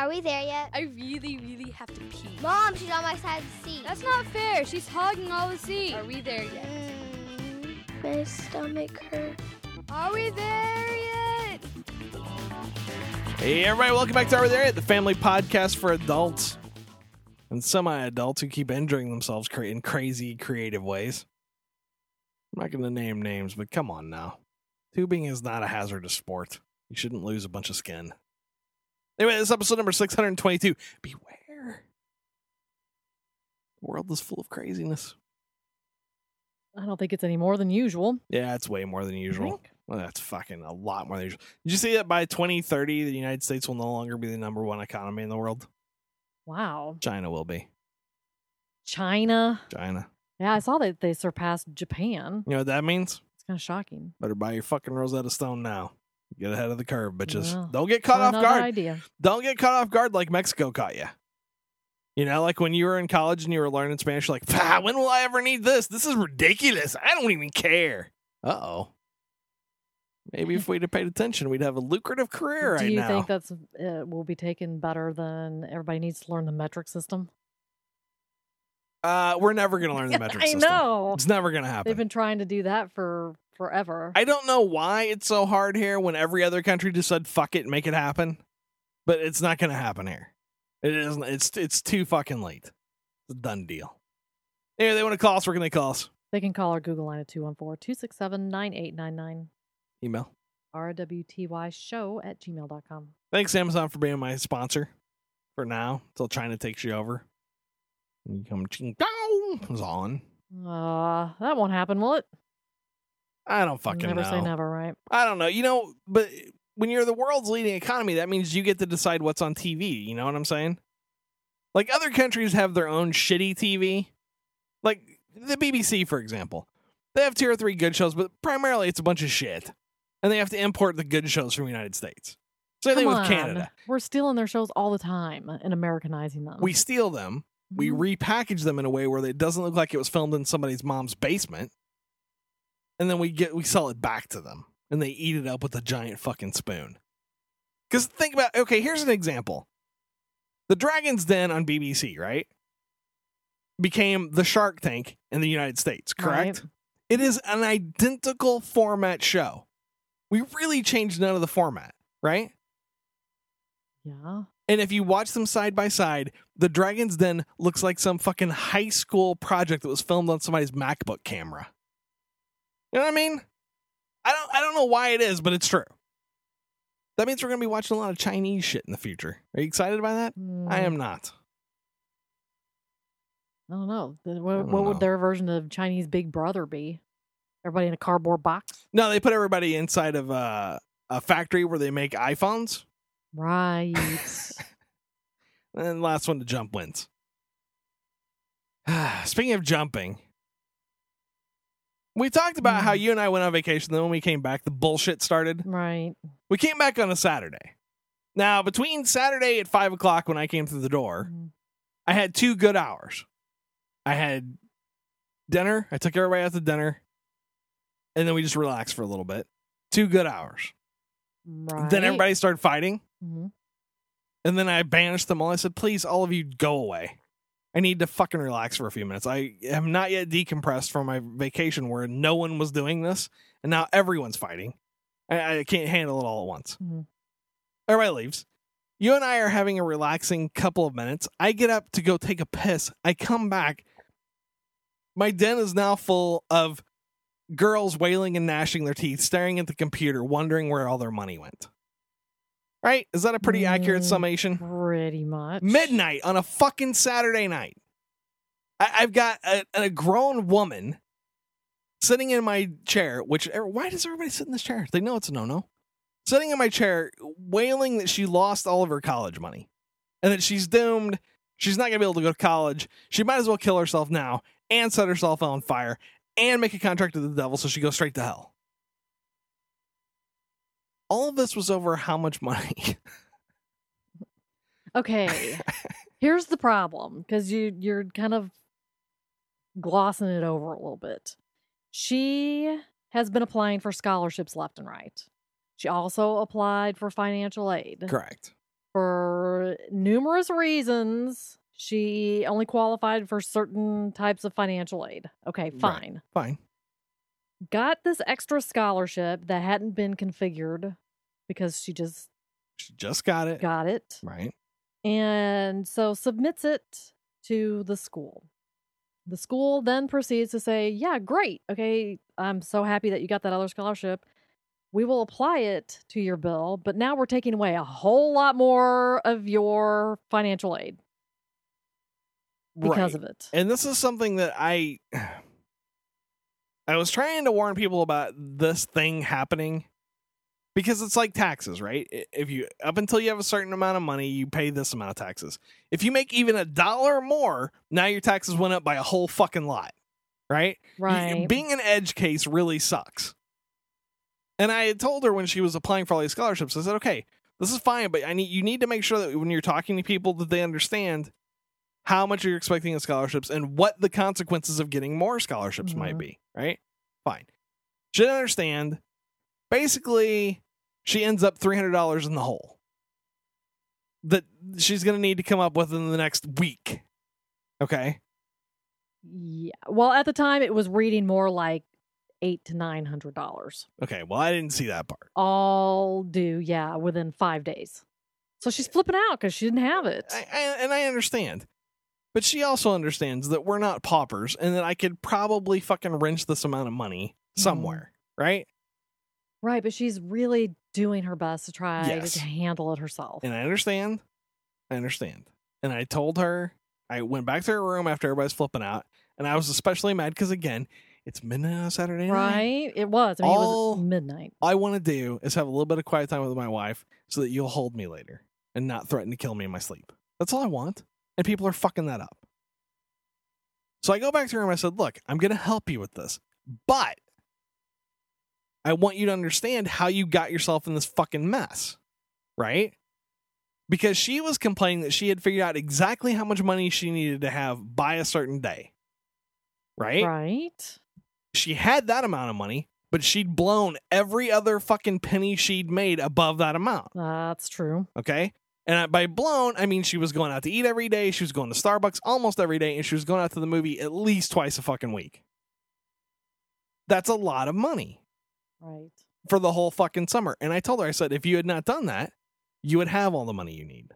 Are we there yet? I really, really have to pee. Mom, she's on my side of the seat. That's not fair. She's hogging all the seat. Are we there yet? Mm, my stomach hurts. Are we there yet? Hey, everybody, welcome back to Are We There Yet, the family podcast for adults and semi adults who keep injuring themselves in crazy, creative ways. I'm not going to name names, but come on now. Tubing is not a hazardous sport. You shouldn't lose a bunch of skin. Anyway, this is episode number 622. Beware. The world is full of craziness. I don't think it's any more than usual. Yeah, it's way more than usual. Well, that's fucking a lot more than usual. Did you see that by 2030, the United States will no longer be the number one economy in the world? Wow. China will be. China. China. Yeah, I saw that they surpassed Japan. You know what that means? It's kind of shocking. Better buy your fucking Rosetta Stone now. Get ahead of the curve, bitches. Well, Don't get caught off guard. idea. Don't get caught off guard like Mexico caught you. You know, like when you were in college and you were learning Spanish, you're like, when will I ever need this? This is ridiculous. I don't even care. Uh oh. Maybe if we'd have paid attention, we'd have a lucrative career Do right you think that's uh, will be taken better than everybody needs to learn the metric system? uh, we're never going to learn the metric I system. know. It's never going to happen. They've been trying to do that for forever. I don't know why it's so hard here when every other country just said fuck it and make it happen. But it's not gonna happen here. It isn't it's it's too fucking late. It's a done deal. Anyway, they want to call us, where can they call us? they can call our Google line at 214-267-9899. Email. RWTY show at gmail.com. Thanks, Amazon, for being my sponsor for now until China takes you over. You come ching down is on. Uh, that won't happen, will it? I don't fucking never know. say never, right? I don't know. You know, but when you're the world's leading economy, that means you get to decide what's on TV. You know what I'm saying? Like other countries have their own shitty TV. Like the BBC, for example. They have two or three good shows, but primarily it's a bunch of shit. And they have to import the good shows from the United States. Same thing with. Canada. We're stealing their shows all the time and Americanizing them. We steal them, we Mhm. repackage them in a way where it doesn't look like it was filmed in somebody's mom's basement. And then we get we sell it back to them and they eat it up with a giant fucking spoon. Cuz think about okay, here's an example. The Dragon's Den on BBC, right? Became the Shark Tank in the United States, correct? Right. It is an identical format show. We really changed none of the format, right? Yeah. And if you watch them side by side, the Dragon's Den looks like some fucking high school project that was filmed on somebody's MacBook camera. You know what I mean? I don't I don't know why it is, but it's true. That means we're gonna be watching a lot of Chinese shit in the future. Are you excited by that? I Mm, am not. I don't know. What, don't what know. would their version of Chinese Big Brother be? Everybody in a cardboard box? No, they put everybody inside of a, a factory where they make iPhones, Right. and last one to jump wins. Speaking of jumping, we talked about how Mm. you and I went on vacation. Then when we came back, the bullshit started. right. We came back on a Saturday. Now, between Saturday at five o'clock when I came through the door, Mhm. I had two good hours. I had dinner. I took everybody out to dinner, and then we just relaxed for a little bit. Two good hours. Right. Then everybody started fighting, Mhm. and then I banished them all. I said, "Please, all of you, go away. I need to fucking relax for a few minutes. I have not yet decompressed from my vacation where no one was doing this, and now everyone's fighting. I, I can't handle it all at once." Mhm. Everybody leaves. You and I are having a relaxing couple of minutes. I get up to go take a piss. I come back. My den is now full of girls wailing and gnashing their teeth, staring at the computer, wondering where all their money went. Right? Is that a pretty accurate Mm. summation? Pretty much. Midnight on a fucking Saturday night. I, I've got a, a grown woman sitting in my chair, which er, why does everybody sit in this chair? They know it's a no no. Sitting in my chair, wailing that she lost all of her college money and that she's doomed. She's not going to be able to go to college. She might as well kill herself now and set herself on fire and make a contract with the devil so she goes straight to hell. All of this was over how much money? Okay. Here's the problem because you you're kind of glossing it over a little bit. She has been applying for scholarships left and right. She also applied for financial aid Correct. for numerous reasons, she only qualified for certain types of financial aid. Okay, Right. fine. Fine. Got this extra scholarship that hadn't been configured because she just She just got it. got it. Right. And so submits it to the school. The school then proceeds to say, Yeah, great. Okay, I'm so happy that you got that other scholarship. We will apply it to your bill, but now we're taking away a whole lot more of your financial aid because right. of it. And this is something that I I was trying to warn people about this thing happening because it's like taxes, right? If you up until you have a certain amount of money, you pay this amount of taxes. If you make even a dollar more, now your taxes went up by a whole fucking lot, right? Right. Being an edge case really sucks. And I had told her when she was applying for all these scholarships, I said, "Okay, this is fine, but I need you need to make sure that when you're talking to people that they understand how much you're expecting in scholarships and what the consequences of getting more scholarships might Mhm. be, right? Fine. She didn't understand. Basically, she ends up $300 in the hole that she's going to need to come up with in the next week. Okay? yeah. Well, at the time, it was reading more like eight to nine hundred dollars. Okay, well, I didn't see that part. All due, yeah, within five days. So she's flipping out because she didn't have it. I, I, and I understand. But she also understands that we're not paupers and that I could probably fucking wrench this amount of money mm-hmm. somewhere, right? Right, but she's really doing her best to try Yes. to handle it herself. And I understand. I understand. And I told her, I went back to her room after everybody's flipping out. And I was especially mad because, again, it's midnight on Saturday night. Right? It was. I mean, All- it was midnight. I want to do is have a little bit of quiet time with my wife so that you'll hold me later and not threaten to kill me in my sleep. That's all I want. And people are fucking that up. So I go back to her room and I said, Look, I'm going to help you with this, but I want you to understand how you got yourself in this fucking mess, right? Because she was complaining that she had figured out exactly how much money she needed to have by a certain day, right? Right? she had that amount of money, but she'd blown every other fucking penny she'd made above that amount. That's true. Okay. And by blown, I mean she was going out to eat every day. She was going to Starbucks almost every day, and she was going out to the movie at least twice a fucking week. That's a lot of money Right. for the whole fucking summer. And I told her, I said, if you had not done that, you would have all the money you need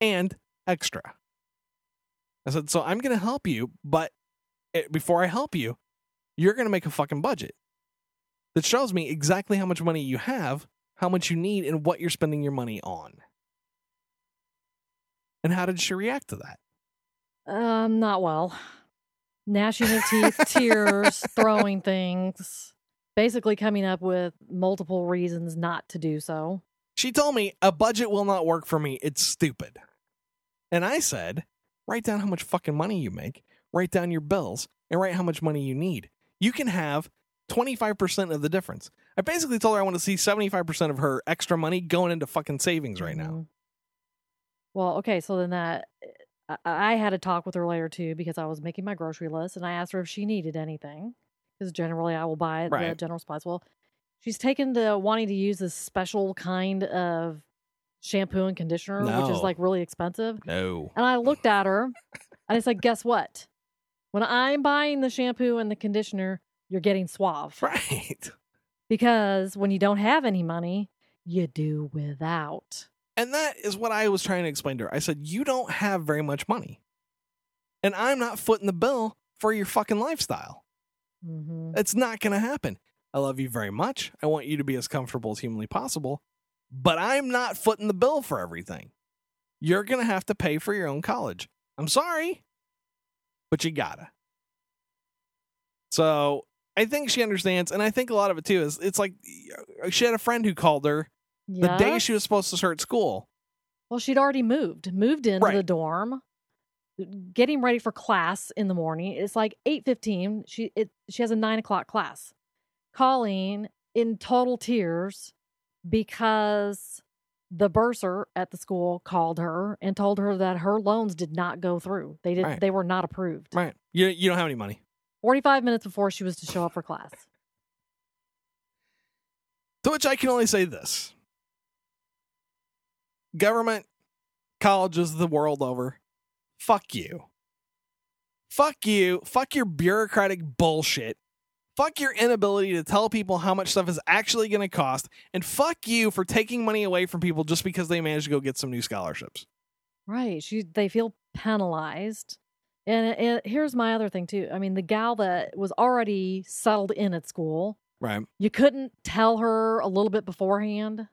and extra. I said, so I'm going to help you, but eh, before I help you, you're going to make a fucking budget that shows me exactly how much money you have, how much you need, and what you're spending your money on. And how did she react to that? Um, not well. Gnashing of teeth, tears, throwing things, basically coming up with multiple reasons not to do so. She told me a budget will not work for me. It's stupid. And I said, write down how much fucking money you make, write down your bills, and write how much money you need. You can have 25% of the difference. I basically told her I want to see 75% of her extra money going into fucking savings right now. Mhm. Well, okay, so then that I, I had a talk with her later too because I was making my grocery list and I asked her if she needed anything because generally I will buy at the Right. general supplies. Well, she's taken to wanting to use this special kind of shampoo and conditioner, which is like really expensive. No. And I looked at her and I said, "Guess what? When I'm buying the shampoo and the conditioner, you're getting Suave Right. because when you don't have any money, you do without." And that is what I was trying to explain to her. I said, You don't have very much money. And I'm not footing the bill for your fucking lifestyle. Hmm It's not going to happen. I love you very much. I want you to be as comfortable as humanly possible, but I'm not footing the bill for everything. You're going to have to pay for your own college. I'm sorry, but you gotta. So I think she understands. And I think a lot of it too is it's like she had a friend who called her the day she was supposed to start school. Well, she'd already moved, moved into the Right. dorm, getting ready for class in the morning. It's like eight fifteen. She it she has a nine o'clock class. Calling in total tears because the bursar at the school called her and told her that her loans did not go through. They did Right. they were not approved. Right. You, you don't have any money. Forty five minutes before she was to show up for class. To which I can only say this government colleges the world over. Fuck you. Fuck you. Fuck your bureaucratic bullshit. Fuck your inability to tell people how much stuff is actually going to cost. And fuck you for taking money away from people just because they managed to go get some new scholarships. Right. She they feel penalized. And, uh, and here's my other thing too. I mean, the gal that was already settled in at school, Right. you couldn't tell her a little bit beforehand.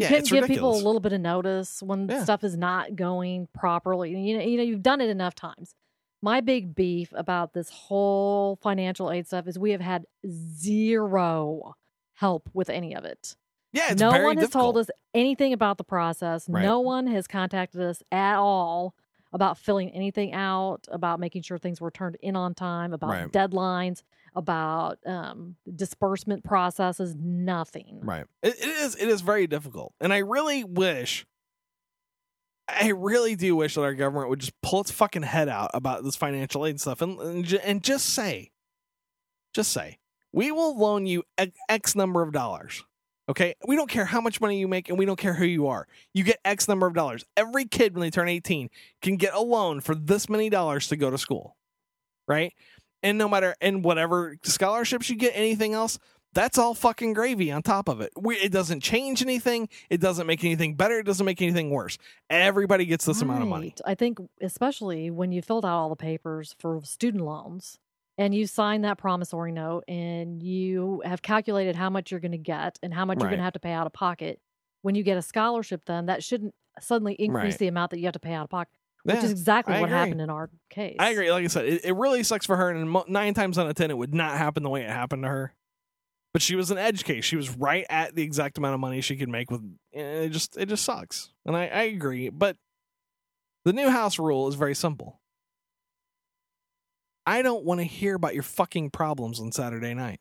You Yeah, it's give people a little bit of notice when Yeah. stuff is not going properly. You know, you know, you've done it enough times. My big beef about this whole financial aid stuff is we have had zero help with any of it. Yeah, it's no one has told us anything about the process. Right. No one has contacted us at all about filling anything out, about making sure things were turned in on time, about Right. deadlines, about um, disbursement processes. Nothing. Right. It, it is. It is very difficult, and I really wish. I really do wish that our government would just pull its fucking head out about this financial aid stuff and and, and just say, just say, we will loan you X number of dollars. Okay, we don't care how much money you make, and we don't care who you are. You get X number of dollars. Every kid when they turn eighteen can get a loan for this many dollars to go to school, right? And no matter and whatever scholarships you get, anything else, that's all fucking gravy on top of it. We, it doesn't change anything. It doesn't make anything better. It doesn't make anything worse. Everybody gets this amount of money. I think, especially when you filled out all the papers for student loans and you sign that promissory note and you have calculated how much you're going to get and how much you're going to have to pay out of pocket. When you get a scholarship, then that shouldn't suddenly increase Right. the amount that you have to pay out of pocket, which Yeah, is exactly I what agree. happened in our case. I agree. Like I said, it, it really sucks for her, and nine times out of ten, it would not happen the way it happened to her. But she was an edge case. She was right at the exact amount of money she could make with. It just it just sucks, and I, I agree. But the new house rule is very simple. I don't want to hear about your fucking problems on Saturday night.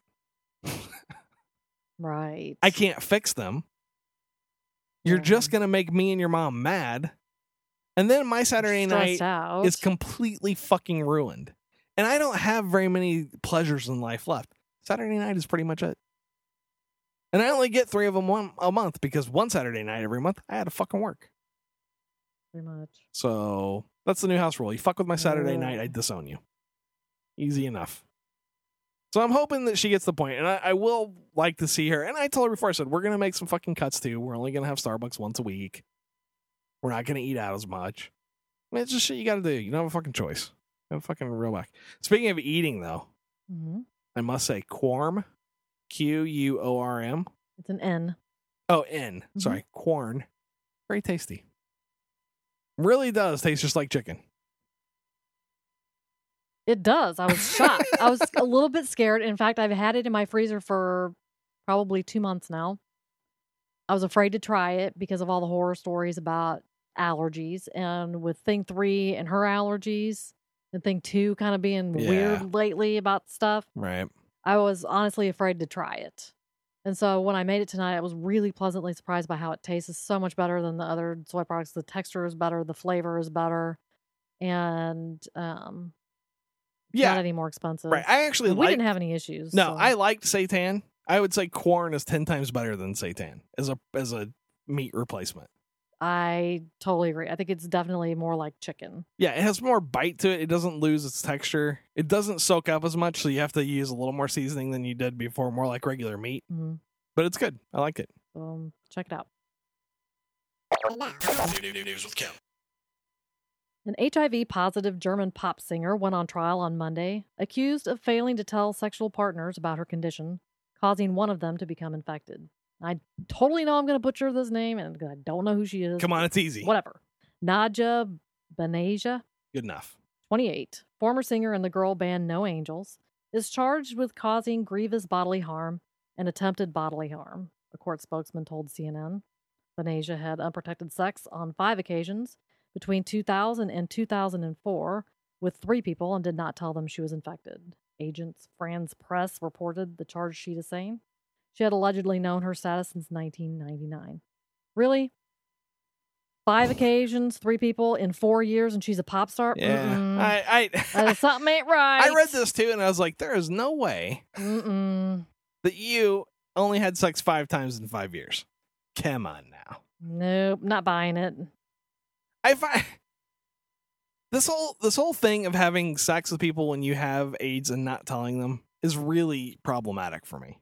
Right. I can't fix them. You're Yeah. just gonna make me and your mom mad, and then my Saturday night out. is completely fucking ruined. And I don't have very many pleasures in life left. Saturday night is pretty much it. And I only get three of them one a month because one Saturday night every month I had to fucking work. pretty much. So that's the new house rule. You fuck with my Saturday Yeah. night, I disown you. Easy enough. So I'm hoping that she gets the point, and I, I will like to see her. And I told her before, I said we're gonna make some fucking cuts too. We're only gonna have Starbucks once a week. We're not gonna eat out as much. I mean, it's just shit you got to do. You don't have a fucking choice. You have a fucking real back. Speaking of eating, though, hmm I must say, Quorm, Q U O R M. It's an N. Oh, N. Mhm. Sorry, Quorn. Very tasty. Really does taste just like chicken. It does. I was shocked. I was a little bit scared. In fact, I've had it in my freezer for probably two months now. I was afraid to try it because of all the horror stories about allergies. And with thing three and her allergies, and thing two kind of being Yeah. weird lately about stuff, Right. I was honestly afraid to try it. And so when I made it tonight, I was really pleasantly surprised by how it tastes. It's so much better than the other soy products. The texture is better, the flavor is better, and um, Yeah. not any more expensive. Right. I actually And we didn't have any issues. no, so- I liked seitan. I would say Quorn is ten times better than seitan as a as a meat replacement. I totally agree. I think it's definitely more like chicken. Yeah, it has more bite to it. It doesn't lose its texture. It doesn't soak up as much, so you have to use a little more seasoning than you did before, more like regular meat. Mm, But it's good. I like it. um, check it out. News with Kim. An HIV positive German pop singer went on trial on Monday, accused of failing to tell sexual partners about her condition, causing one of them to become infected. I totally know I'm going to butcher this name, and I don't know who she is. Come on, it's easy. Whatever. Naja Benaja, Good enough. 28, former singer in the girl band No Angels, is charged with causing grievous bodily harm and attempted bodily harm, a court spokesman told CNN. Benaissa had unprotected sex on five occasions between 2000 and 2004 with three people and did not tell them she was infected. Agents France Press reported the charge sheet as saying she had allegedly known her status since 1999. Really? Five occasions, three people in four years, and she's a pop star? Yeah. I I, Uh, something ain't right. I read this too and I was like, there is no way Mm-mm. that you only had sex five times in five years. Come on now. Nope, not buying it. I find this whole this whole thing of having sex with people when you have AIDS and not telling them is really problematic for me.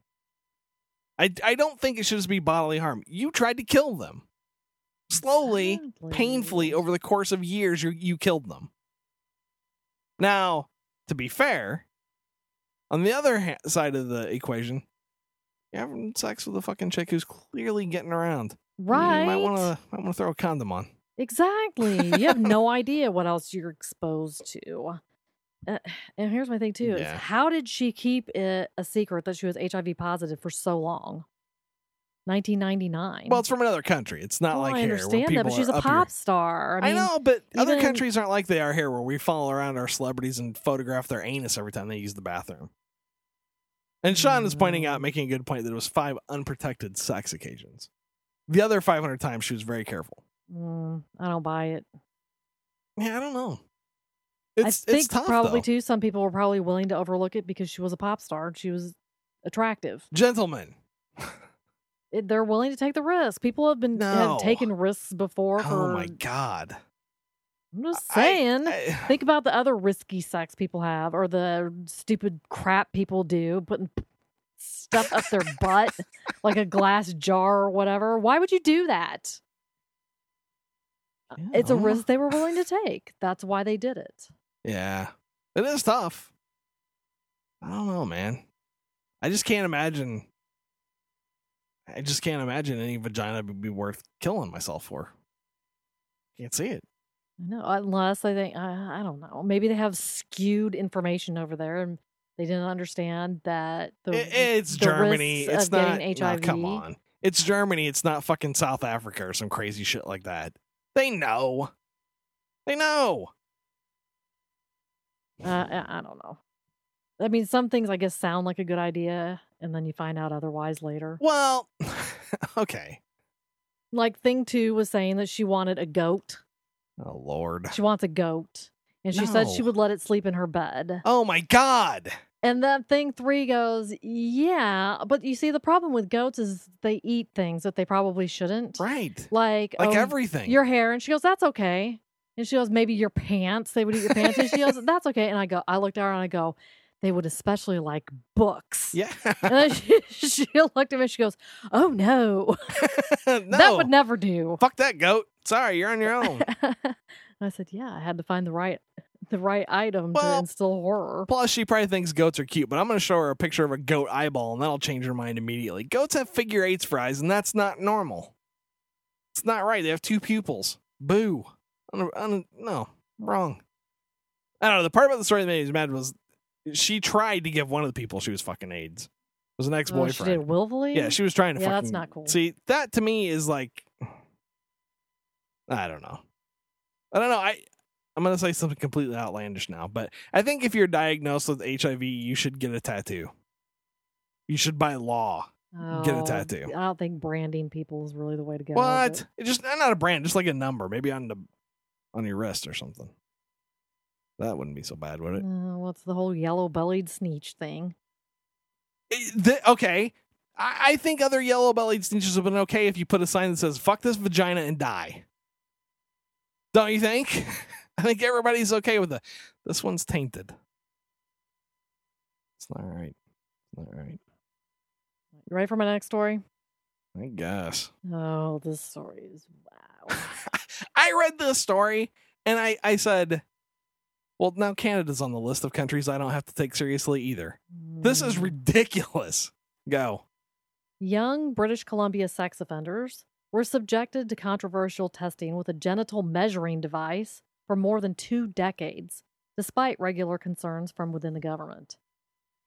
I I don't think it should just be bodily harm. You tried to kill them. Slowly, painfully over the course of years you you killed them. Now, to be fair, on the other ha- side of the equation, you're having sex with a fucking chick who's clearly getting around. Right. You might want to might want to throw a condom on. Exactly. You have no idea what else you're exposed to. Uh, and here's my thing too: is how did she keep it a secret that she was HIV positive for so long? 1999. Well, it's from another country. It's not Well, like I here. understand that, people but she's a pop star. I I, know, but other countries aren't like they are here, where we follow around our celebrities and photograph their anus every time they use the bathroom. And Sean is pointing out, Mm. making a good point, that it was five unprotected sex occasions. The other 500 times, she was very careful. mm, I don't buy it. Yeah, I don't know. It's, I think tough, probably though. too. Some people were probably willing to overlook it because she was a pop star. and She was attractive. Gentlemen, It, they're willing to take the risk. People have been No. have taken risks before. oh For, my God. I'm just saying. I- Think about the other risky sex people have, or the stupid crap people do, putting stuff up their butt like a glass jar or whatever. Why would you do that? Yeah, It's a risk they were willing to take. That's why they did it. Yeah. It is tough. I don't know, man. I just can't imagine. I just can't imagine any vagina would be worth killing myself for. Can't see it. I know, unless I think I, I don't know. Maybe they have skewed information over there, and they didn't understand that the I- it's the Germany. It's not. getting no, come on. It's Germany. It's not fucking South Africa or some crazy shit like that. They know. They know. Uh, I don't know. I mean, some things I guess sound like a good idea, and then you find out otherwise later. Well, okay. Like thing two was saying that she wanted a goat. Oh Lord. She wants a goat, and she said she would let it sleep in her bed. Oh my God. And then thing three goes, yeah, but you see, the problem with goats is they eat things that they probably shouldn't, Right. like Like oh, everything. your hair. And she goes, that's okay. And she goes, maybe your pants. They would eat your pants. And she goes, that's okay. And I go, I looked at her and I go, they would especially like books. yeah. And then she, she looked at me and she goes, oh no, no. that would never do. Fuck that goat. Sorry, you're on your own. I said, yeah, I had to find the right, the right item to instill horror. Plus, she probably thinks goats are cute, but I'm going to show her a picture of a goat eyeball, and that'll change her mind immediately. Goats have figure eights for eyes, and that's not normal. It's not right. They have two pupils. Boo. Un- un- no, wrong. I don't know. The part about the story that made me mad was she tried to give one of the people she was fucking AIDS. It was an ex Oh, she did boyfriend. willfully. yeah, she was trying to Yeah, fucking. that's not cool. See, that to me is like. I don't know. I don't know. I I'm gonna say something completely outlandish now, but I think if you're diagnosed with HIV, you should get a tattoo. You should by law. Get a Oh, tattoo. I don't think branding people is really the way to go. what? but- It just not a brand, just like a number, maybe on the on your wrist or something. That wouldn't be so bad, would it? Uh, what's the whole yellow bellied Sneetch thing? Eh, the- okay. I, I think other yellow bellied snitches have been okay if you put a sign that says "fuck this vagina and die." Don't you think? I think everybody's okay with it. This one's tainted. It's not right. It's not right. You ready for my next story? I guess. Oh, this story is wow. I read this story and I, I said, well, now Canada's on the list of countries I don't have to take seriously either. This is Mm. ridiculous. Go. Young British Columbia sex offenders were subjected to controversial testing with a genital measuring device for more than two decades, despite regular concerns from within the government.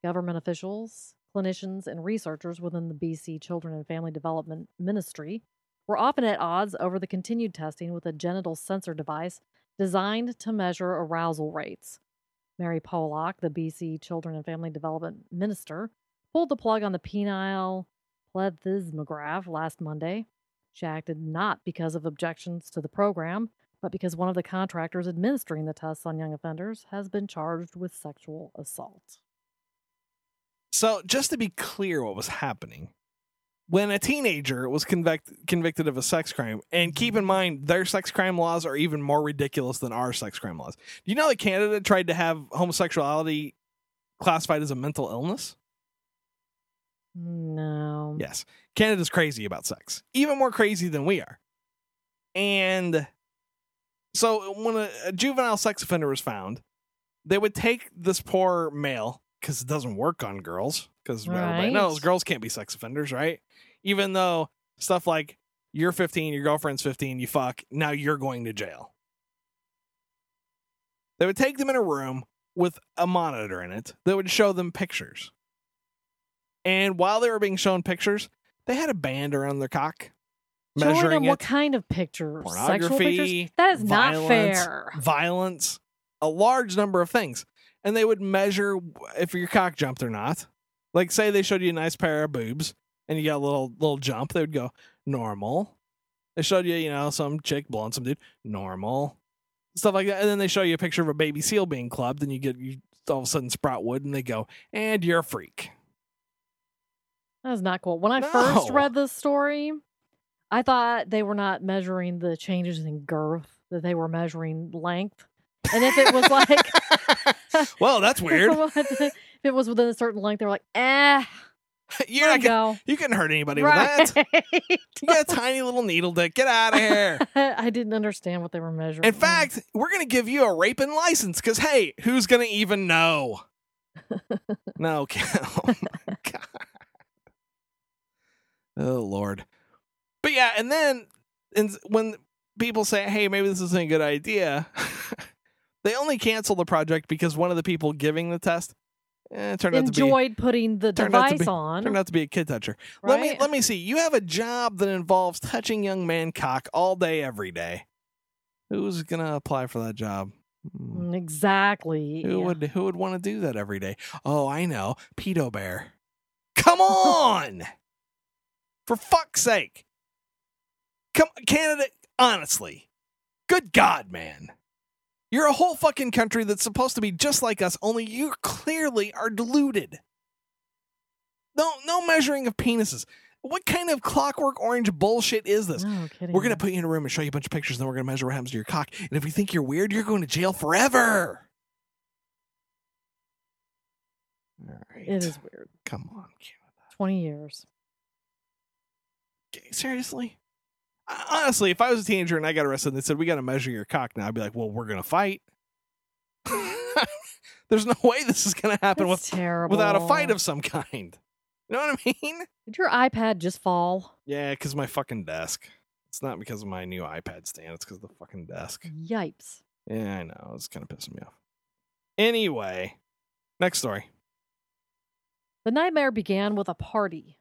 Government officials, clinicians, and researchers within the BC Children and Family Development Ministry were often at odds over the continued testing with a genital sensor device designed to measure arousal rates. Mary Polak, the BC Children and Family Development Minister, pulled the plug on the penile plethysmograph last Monday. She acted not because of objections to the program, but because one of the contractors administering the tests on young offenders has been charged with sexual assault. So, just to be clear what was happening, when a teenager was convict- convicted of a sex crime, and mm-hmm. keep in mind their sex crime laws are even more ridiculous than our sex crime laws. Do you know that Canada tried to have homosexuality classified as a mental illness? No. Yes. Canada's crazy about sex, even more crazy than we are. And so when a, a juvenile sex offender was found, they would take this poor male because it doesn't work on girls because everybody Right. knows girls can't be sex offenders, right? Even though stuff like you're 15, your girlfriend's 15, you fuck, now you're going to jail. They would take them in a room with a monitor in it that would show them pictures. And while they were being shown pictures, they had a band around their cock, Showing measuring them it, what kind of pictures? Sexual pornography, pictures? That is not fair. violence, a large number of things. And they would measure if your cock jumped or not. Like, say they showed you a nice pair of boobs and you got a little little jump, they would go normal. They showed you, you know, some chick blowing some dude, normal, stuff like that. And then they show you a picture of a baby seal being clubbed, and you get you all of a sudden sprout wood, and they go, and you're a freak. That is not cool. When I first read this story, I thought they were not measuring the changes in girth, that they were measuring length. And if it was like, well, that's weird. If it was within a certain length, they were like, eh, You're not gonna, go. you couldn't hurt anybody Right. with that. You got a tiny little needle dick. Get out of here. I didn't understand what they were measuring. In fact, we're going to give you a raping license because, hey, who's going to even know? no, oh my God. Oh, Lord. But yeah, and then and when people say, hey, maybe this isn't a good idea, they only cancel the project because one of the people giving the test eh, turned out to be. enjoyed putting the turned out to device be- on. Turned out to be a kid toucher. Let me let me see. You have a job that involves touching young man cock all day, every day. Who's gonna apply for that job? Hmm. Mm, exactly. Who would who would want to do that every day? Oh, I know, pedo bear. Come on, for fuck's sake! Come, Canada. Honestly, good God, man, you're a whole fucking country that's supposed to be just like us. Only you clearly are deluded. No, no measuring of penises. What kind of clockwork orange bullshit is this? No kidding. We're going to put you in a room and show you a bunch of pictures, and then we're going to measure what happens to your cock. And if you think you're weird, you're going to jail forever. All right. It is weird. Come on, Canada. 20 years. Okay, Seriously? Honestly, if I was a teenager and I got arrested and they said, we got to measure your cock now, I'd be like, well, we're going to fight. There's no way this is going to happen with, terrible. without a fight of some kind. You know what I mean? Did your iPad just fall? Yeah, because my fucking desk. It's not because of my new iPad stand. It's because of the fucking desk. Yipes. Yeah, I know. It's kind of pissing me off. Anyway, next story. The nightmare began with a party.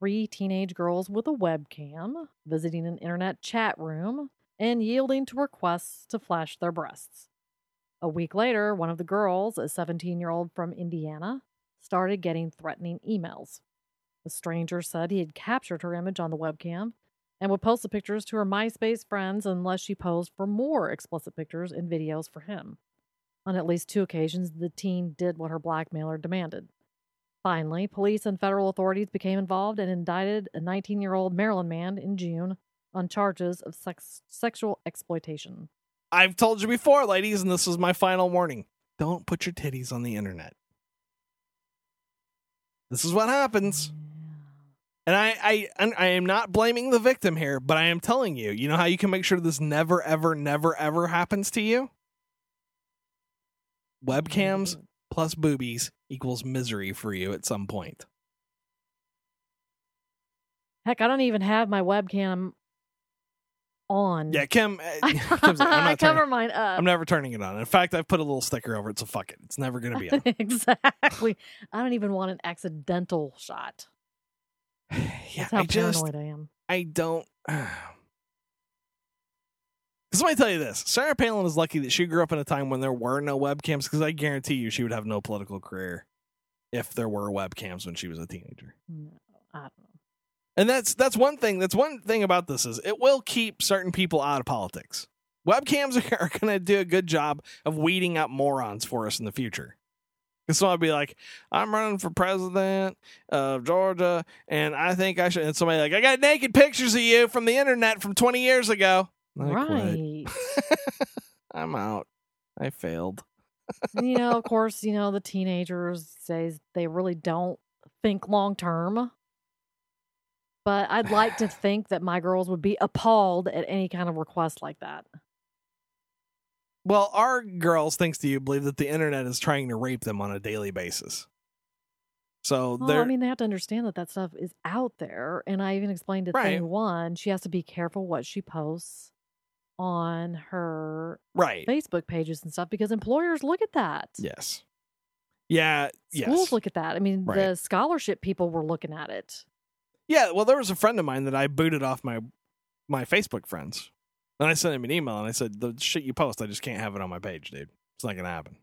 Three teenage girls with a webcam visiting an internet chat room and yielding to requests to flash their breasts. A week later, one of the girls, a 17 year old from Indiana, started getting threatening emails. The stranger said he had captured her image on the webcam and would post the pictures to her MySpace friends unless she posed for more explicit pictures and videos for him. On at least two occasions, the teen did what her blackmailer demanded. Finally, police and federal authorities became involved and indicted a 19 year old Maryland man in June on charges of sex- sexual exploitation. I've told you before, ladies, and this is my final warning. Don't put your titties on the internet. This is what happens. And I, I, I am not blaming the victim here, but I am telling you, you know how you can make sure this never, ever, never, ever happens to you? Mm-hmm. Webcams plus boobies equals misery for you at some point. Heck, I don't even have my webcam on. Yeah, Kim. uh, Kim's like, I'm not cover turning, mine up. I'm never turning it on. In fact, I've put a little sticker over it, so fuck it. It's never going to be on. exactly. I don't even want an accidental shot. yeah, That's how I just, I am. I don't. Because let me tell you this: Sarah Palin is lucky that she grew up in a time when there were no webcams. Because I guarantee you, she would have no political career if there were webcams when she was a teenager. No, I don't know. And that's that's one thing. That's one thing about this is it will keep certain people out of politics. Webcams are, are going to do a good job of weeding out morons for us in the future. Because someone would be like, I'm running for president of Georgia, and I think I should. And somebody like, I got naked pictures of you from the internet from 20 years ago. I right. I'm out. I failed. You know, of course, you know, the teenagers say they really don't think long term. But I'd like to think that my girls would be appalled at any kind of request like that. Well, our girls, thanks to you, believe that the internet is trying to rape them on a daily basis. So Well, I mean, they have to understand that that stuff is out there. And I even explained to Right. thing one, she has to be careful what she posts on her right. Facebook pages and stuff because employers look at that. Yes. Yeah. Schools yes. look at that. I mean, Right. the scholarship people were looking at it. Yeah, well, there was a friend of mine that I booted off my my Facebook friends, and I sent him an email and I said, "The shit you post, I just can't have it on my page, dude. It's not gonna happen."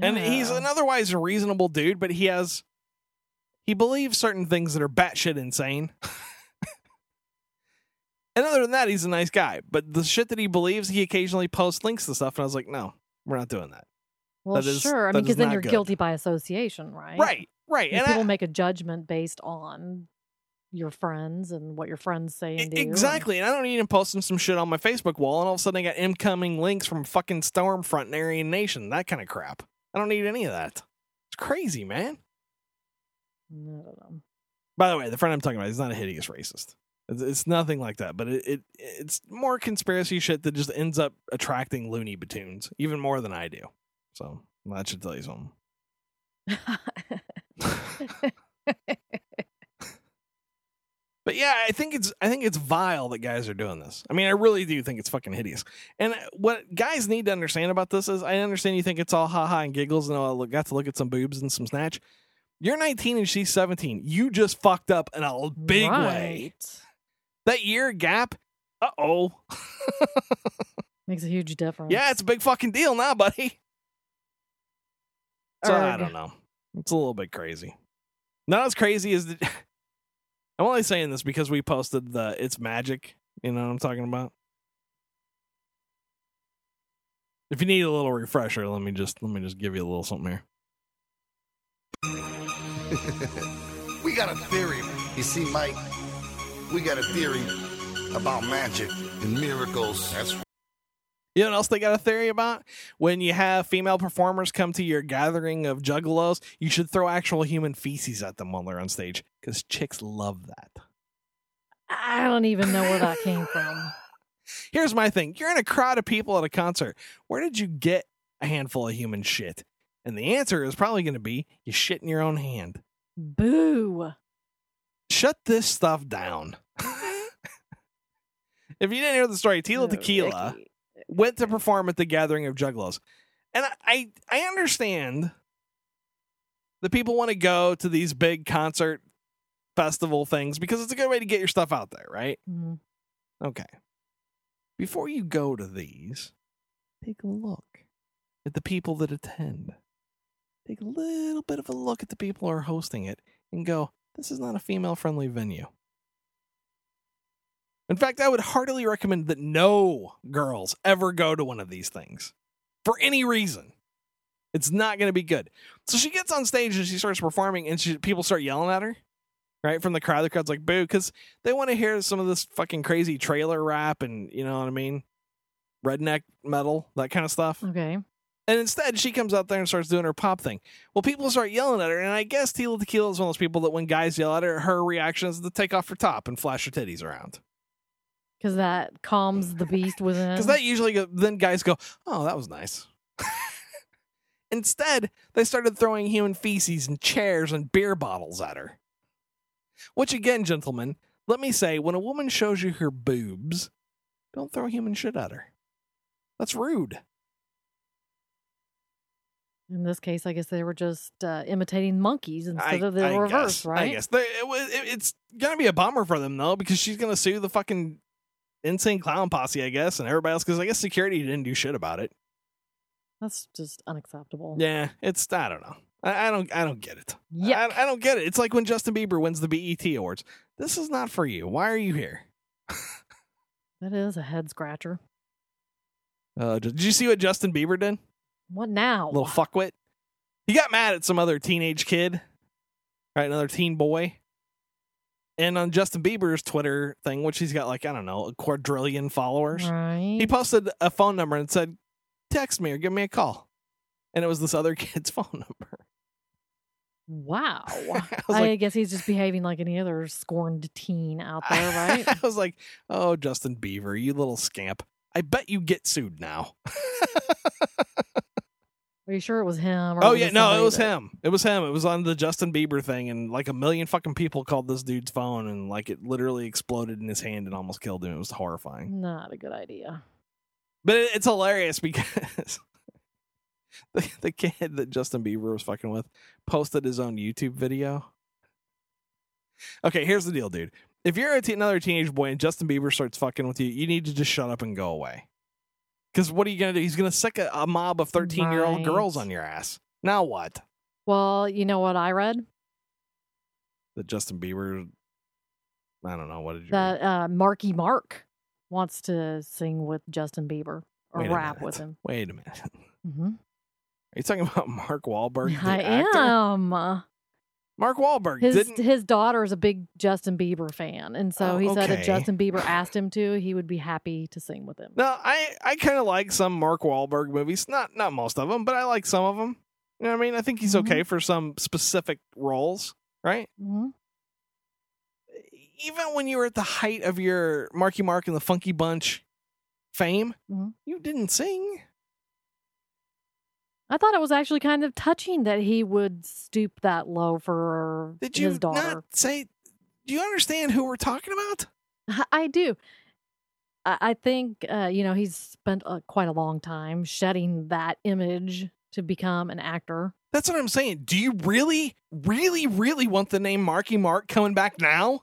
And he's an otherwise reasonable dude, but he has he believes certain things that are batshit insane. and other than that, he's a nice guy. But the shit that he believes, he occasionally posts links to stuff, and I was like, "No, we're not doing that." well, that is- sure. I mean, because then you're good. guilty by association, right? Right, right. And And people I, make a judgment based on your friends and what your friends say and do. Exactly. And I don't need him posting some shit on my Facebook wall, and all of a sudden I got incoming links from fucking Stormfront and Aryan Nation, that kind of crap. I don't need any of that. It's crazy, man. I don't know. By the way, the friend I'm talking about is not a hideous racist. It's, it's nothing like that, but it, it it's more conspiracy shit that just ends up attracting loony batoons even more than I do. So that should tell you something. But yeah, I think it's I think it's vile that guys are doing this. I mean, I really do think it's fucking hideous. And what guys need to understand about this is, I understand you think it's all haha and giggles, and oh, I got to look at some boobs and some snatch. You're 19 and she's 17. You just fucked up in a big way. Right. That year gap, uh oh. Makes a huge difference. yeah, it's a big fucking deal now, buddy. So I don't know. It's a little bit crazy. Not as crazy as the. I'm only saying this because we posted the "It's Magic." You know what I'm talking about. If you need a little refresher, let me just let me just give you a little something here. we got a theory. You see, Mike, we got a theory about magic and miracles. That's You know what else they got a theory about? When you have female performers come to your gathering of juggalos, you should throw actual human feces at them while they're on stage because chicks love that. I don't even know where that came from. Here's my thing. You're in a crowd of people at a concert. Where did you get a handful of human shit? And the answer is probably going to be you shit in your own hand. Boo. Shut this stuff down. if you didn't hear the story, Tila No, Tequila icky. went to perform at the gathering of juggalos. And I, I, I understand that people want to go to these big concert festival things because it's a good way to get your stuff out there, right? Mhm. Okay. Before you go to these, take a look at the people that attend. Take a little bit of a look at the people who are hosting it and go, this is not a female friendly venue. In fact, I would heartily recommend that no girls ever go to one of these things for any reason. It's not going to be good. So she gets on stage and she starts performing, and she, people start yelling at her, right? From the crowd. The crowd's like, boo, because they want to hear some of this fucking crazy trailer rap and, you know what I mean? Redneck metal, that kind of stuff. Okay. And instead, she comes out there and starts doing her pop thing. Well, people start yelling at her, and I guess Tila Tequila is one of those people that when guys yell at her, her reaction is to take off her top and flash her titties around. Because that calms the beast within. Because that usually go, then guys go, oh, that was nice. Instead, they started throwing human feces and chairs and beer bottles at her. Which, again, gentlemen, let me say, when a woman shows you her boobs, don't throw human shit at her. That's rude. In this case, I guess they were just uh, imitating monkeys instead I- of the I reverse, guess, right? I guess They- it it- it's gonna be a bummer for them though, because she's gonna sue the fucking insane clown posse, I guess, and everybody else. Because I guess security didn't do shit about it. That's just unacceptable. Yeah, it's I don't know. I, I don't I don't get it. Yeah, I, I don't get it. It's like when Justin Bieber wins the BET awards. This is not for you. Why are you here? That is a head scratcher. Uh, did you see what Justin Bieber did? What now? Little fuckwit. he got mad at some other teenage kid, right? Another teen boy. And on Justin Bieber's Twitter thing, which he's got like, I don't know, a quadrillion followers, Right. he posted a phone number and said, text me or give me a call. And it was this other kid's phone number. wow. I I, like, guess he's just behaving like any other scorned teen out there, right? I was like, oh, Justin Bieber, you little scamp. I bet you get sued now. Are you sure it was him? Or oh was yeah, no, it was that- him. It was him. It was on the Justin Bieber thing, and like a million fucking people called this dude's phone, and like it literally exploded in his hand and almost killed him. It was horrifying. Not a good idea. But it, it's hilarious because the, the kid that Justin Bieber was fucking with posted his own YouTube video. Okay, here's the deal, dude. If you're a te- another teenage boy and Justin Bieber starts fucking with you, you need to just shut up and go away. Because what are you gonna do? He's gonna sick a, a mob of 13 year old Right. girls on your ass. Now what? Well, you know what I read? That Justin Bieber. I don't know. What did you? That uh, Marky Mark wants to sing with Justin Bieber or Wait rap with him. Wait a minute. Are hmm Are you talking about Mark Wahlberg? the I actor? am. Mark Wahlberg His didn't. his daughter is a big Justin Bieber fan, and so Oh, he said okay. if Justin Bieber asked him to, he would be happy to sing with him. No, I I kind of like some Mark Wahlberg movies. Not not most of them, but I like some of them. You know what I mean? I think he's Mhm. okay for some specific roles, right? hmm Even when you were at the height of your Marky Mark and the Funky Bunch fame, Mhm. you didn't sing. I thought it was actually kind of touching that he would stoop that low for Did you his daughter. not say? Do you understand who we're talking about? I do. I, I think uh, you know he's spent uh, quite a long time shedding that image to become an actor. That's what I'm saying. Do you really, really, really want the name Marky Mark coming back now?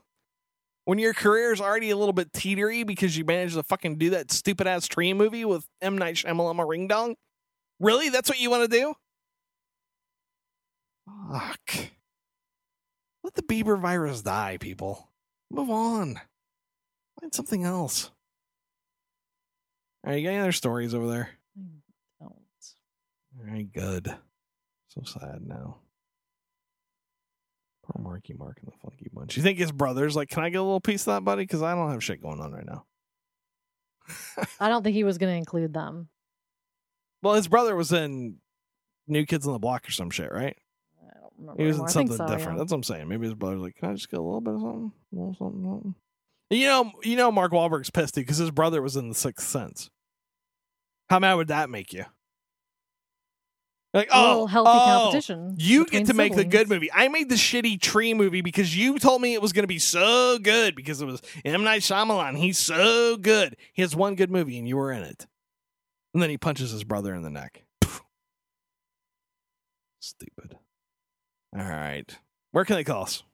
When your career is already a little bit teetery because you managed to fucking do that stupid ass tree movie with M. Night Shyamalan Ring Dong? Really? That's what you want to do? Fuck. Let the Bieber virus die, people. Move on. Find something else. All right, you got any other stories over there? I don't. All right, good. So sad now. Poor Marky Mark and the Funky Bunch. You think his brother's like, can I get a little piece of that, buddy? Because I don't have shit going on right now. I don't think he was going to include them. Well, his brother was in New Kids on the Block or some shit, right? I don't remember. He was anymore. in something so, different. yeah. That's what I'm saying. Maybe his brother's like, can I just get a little bit of something? A little something, something. You know, you know, Mark Wahlberg's pissed because his brother was in The Sixth Sense. How mad would that make you? Like, oh, healthy oh, competition. You get to make the good movie. I made the shitty tree movie because you told me it was going to be so good because it was M Night Shyamalan. He's so good. He has one good movie and you were in it. And then he punches his brother in the neck. Stupid. All right. Where can they call us?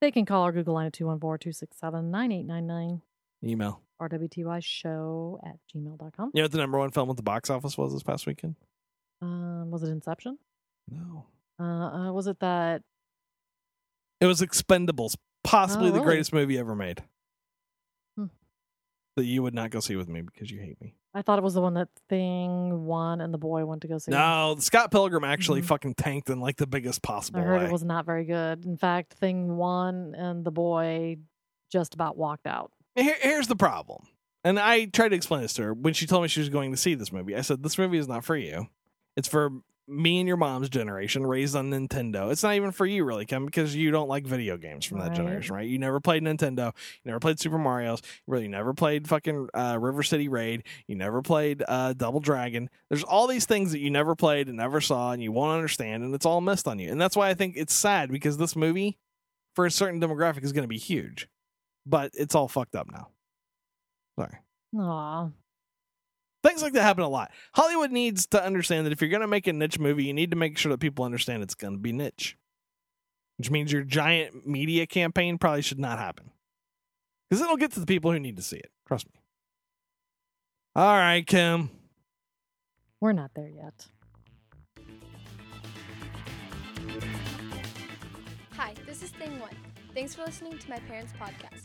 They can call our Google line at 214 267 9899 Email. RWTY show at gmail.com. You know what the number one film at the box office was this past weekend? Um, was it Inception? No. Uh, uh, was it that? It was Expendables, possibly Oh, the greatest movie ever made. Hmm. That you would not go see with me because you hate me. I thought it was the one that Thing One and the boy went to go see. No, Scott Pilgrim actually Mhm. fucking tanked in like the biggest possible I heard way. it was not very good. In fact, Thing One and the boy just about walked out. Here, here's the problem. And I tried to explain this to her when she told me she was going to see this movie. I said, This movie is not for you. It's for me and your mom's generation raised on Nintendo. It's not even for you, really, Kim, because you don't like video games from that Right. generation, right? You never played Nintendo. You never played Super Mario's. You really never played fucking uh, River City Raid. You never played uh, Double Dragon. There's all these things that you never played and never saw and you won't understand, and it's all missed on you. And that's why I think it's sad because this movie, for a certain demographic, is going to be huge. But it's all fucked up now. Sorry. Aw. Things like that happen a lot. Hollywood needs to understand that if you're going to make a niche movie, you need to make sure that people understand it's going to be niche. Which means your giant media campaign probably should not happen. Because it'll get to the people who need to see it. Trust me. All right, Kim. We're not there yet. Hi, this is Thing One. Thanks for listening to my parents' podcast.